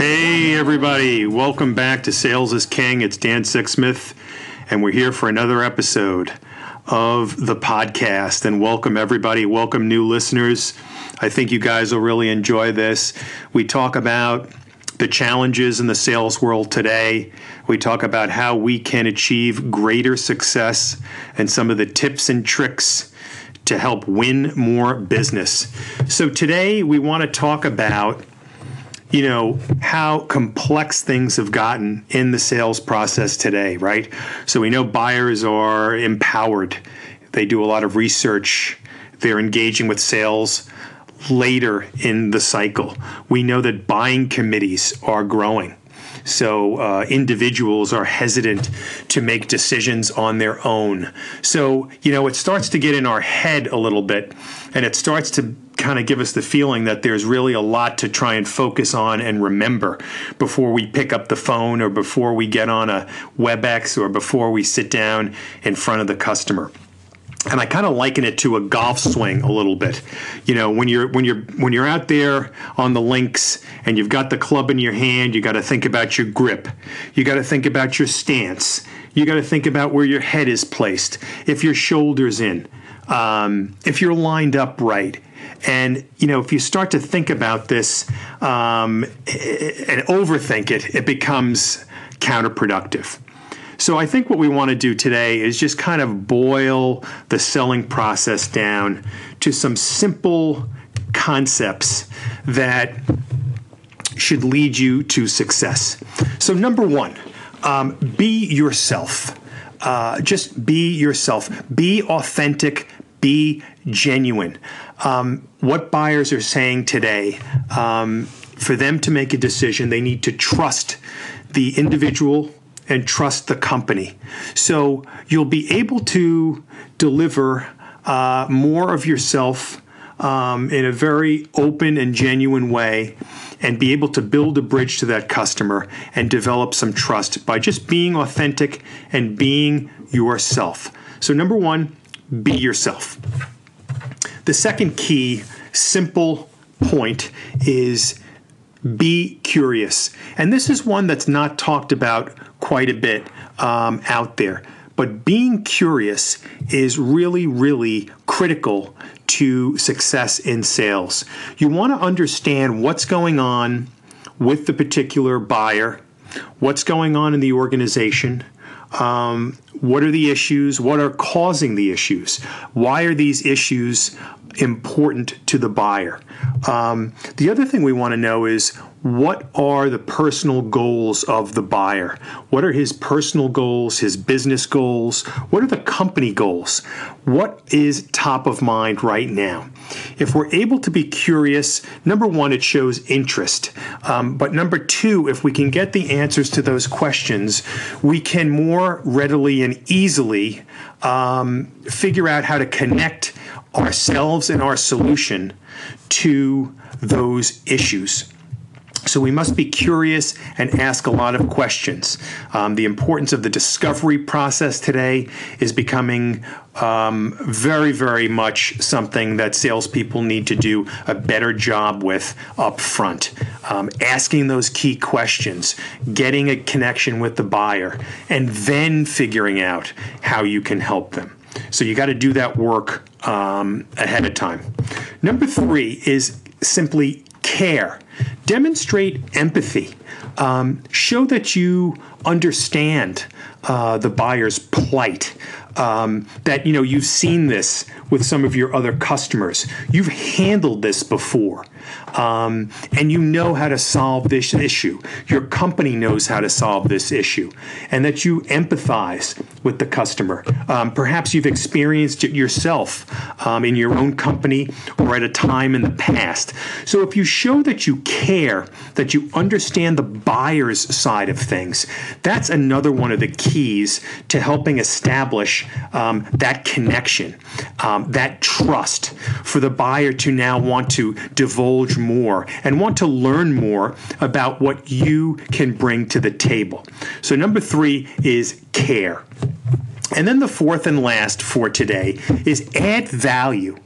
Hey, everybody. Welcome back to Sales is King. It's Dan Sixsmith, and we're here for another episode of the podcast. And welcome, everybody. Welcome, new listeners. I think you guys will really enjoy this. We talk about the challenges in the sales world today. We talk about how we can achieve greater success and some of the tips and tricks to help win more business. So, today we want to talk about you know how complex things have gotten in the sales process today right? So we know buyers are empowered. They do a lot of research. They're engaging with sales later in the cycle. We know that buying committees are growing. So uh, individuals are hesitant to make decisions on their own. So, you know, it starts to get in our head a little bit and it starts to kind of give us the feeling that there's really a lot to try and focus on and remember before we pick up the phone or before we get on a WebEx or before we sit down in front of the customer and I kind of liken it to a golf swing a little bit. You know, when you're when you're when you're out there on the links and you've got the club in your hand, you got to think about your grip. You got to think about your stance. You got to think about where your head is placed. If your shoulders in, um, if you're lined up right. And you know, if you start to think about this um, and overthink it, it becomes counterproductive. So I think what we want to do today is just kind of boil the selling process down to some simple concepts that should lead you to success. So, number one, um, be yourself. Uh, just be yourself. Be authentic. Be genuine. Um, what buyers are saying today, um, for them to make a decision, they need to trust the individual and trust the company. So you'll be able to deliver uh, more of yourself um, in a very open and genuine way and be able to build a bridge to that customer and develop some trust by just being authentic and being yourself. So, number one, be yourself. The second key, simple point is be curious. And this is one that's not talked about quite a bit um, out there. But being curious is really, really critical to success in sales. You want to understand what's going on with the particular buyer, what's going on in the organization, um, what are the issues, what are causing the issues, why are these issues important to the buyer. Um, the other thing we want to know is what are the personal goals of the buyer? What are his personal goals, his business goals? What are the company goals? What is top of mind right now? If we're able to be curious, number one, it shows interest. Um, but number two, if we can get the answers to those questions, we can more readily and easily um, figure out how to connect ourselves and our solution to those issues. So we must be curious and ask a lot of questions. Um, the importance of the discovery process today is becoming um, very, very much something that salespeople need to do a better job with up front. Um, asking those key questions, getting a connection with the buyer, and then figuring out how you can help them. So you got to do that work um, ahead of time. Number three is simply care. Demonstrate empathy. Um, show that you understand uh, the buyer's plight. Um, that you know you've seen this with some of your other customers. You've handled this before um, and you know how to solve this issue. Your company knows how to solve this issue, and that you empathize with the customer. Um, perhaps you've experienced it yourself um, in your own company or at a time in the past. So if you show that you care, that you understand the buyer's side of things, that's another one of the keys to helping establish um, that connection, um, that trust for the buyer to now want to more and want to learn more about what you can bring to the table. So, number three is care. And then the fourth and last for today is add value.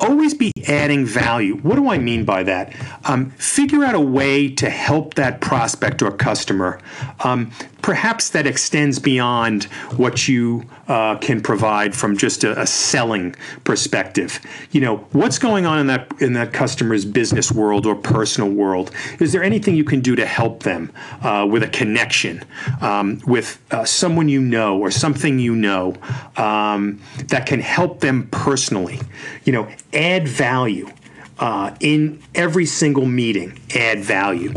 always be adding value. What do I mean by that? Um, figure out a way to help that prospect or customer. Um, perhaps that extends beyond what you uh, can provide from just a, a, selling perspective. You know, what's going on in that in that customer's business world or personal world? Is there anything you can do to help them uh, with a connection um, with uh, someone you know or something you know um, that can help them personally? You know, add value. Uh, in every single meeting, add value.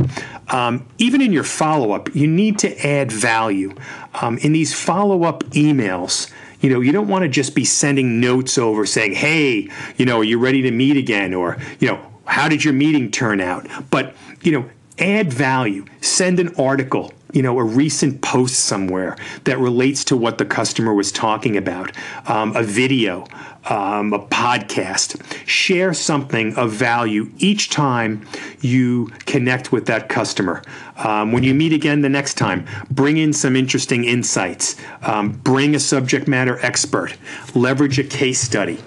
Um, even in your follow up, you need to add value. Um, in these follow up emails, you know, you don't want to just be sending notes over saying, hey, you know, are you ready to meet again? Or, you know, how did your meeting turn out? But, you know, add value, send an article, you know, a recent post somewhere that relates to what the customer was talking about, um, a video, um, a podcast. Share something of value each time you connect with that customer. Um, when you meet again the next time, bring in some interesting insights, um, bring a subject matter expert, leverage a case study.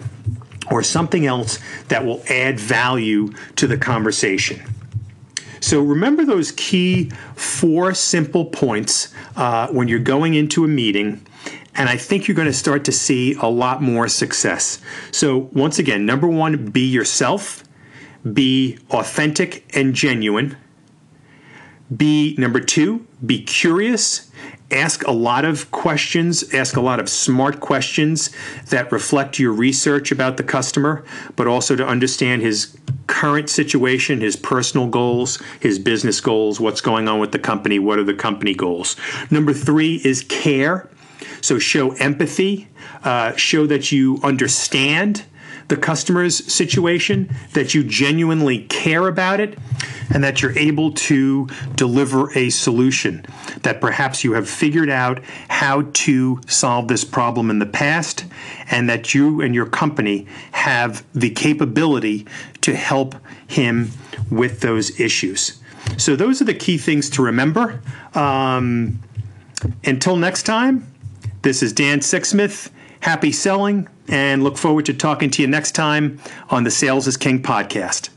Or something else that will add value to the conversation. So remember those key four simple points uh, when you're going into a meeting. And I think you're going to start to see a lot more success. So, once again, number one, be yourself, be authentic and genuine. Be number two, be curious ask a lot of questions, ask a lot of smart questions that reflect your research about the customer, but also to understand his current situation, his personal goals, his business goals, what's going on with the company, what are the company goals. Number three is care. So show empathy, uh, show that you understand the customer's situation, that you genuinely care about it, and that you're able to deliver a solution. That perhaps you have figured out how to solve this problem in the past, and that you and your company have the capability to help him with those issues. So, those are the key things to remember. Um, until next time, this is Dan Sixsmith. Happy selling and look forward to talking to you next time on the Sales is King podcast.